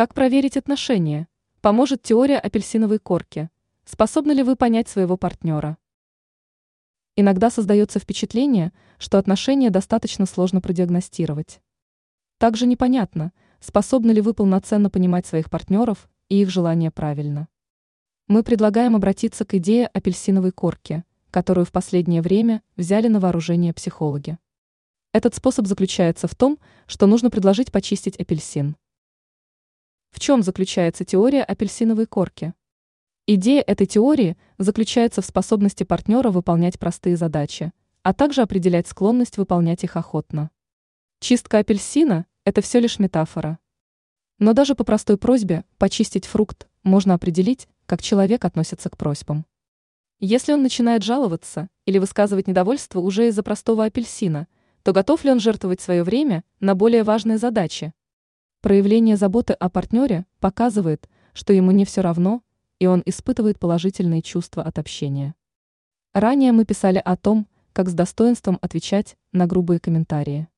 Как проверить отношения? Поможет теория апельсиновой корки. Способны ли вы понять своего партнера? Иногда создается впечатление, что отношения достаточно сложно продиагностировать. Также непонятно, способны ли вы полноценно понимать своих партнеров и их желания правильно. Мы предлагаем обратиться к идее апельсиновой корки, которую в последнее время взяли на вооружение психологи. Этот способ заключается в том, что нужно предложить почистить апельсин. В чем заключается теория апельсиновой корки? Идея этой теории заключается в способности партнера выполнять простые задачи, а также определять склонность выполнять их охотно. Чистка апельсина – это все лишь метафора. Но даже по простой просьбе почистить фрукт можно определить, как человек относится к просьбам. Если он начинает жаловаться или высказывать недовольство уже из-за простого апельсина, то готов ли он жертвовать свое время на более важные задачи, Проявление заботы о партнере показывает, что ему не все равно, и он испытывает положительные чувства от общения. Ранее мы писали о том, как с достоинством отвечать на грубые комментарии.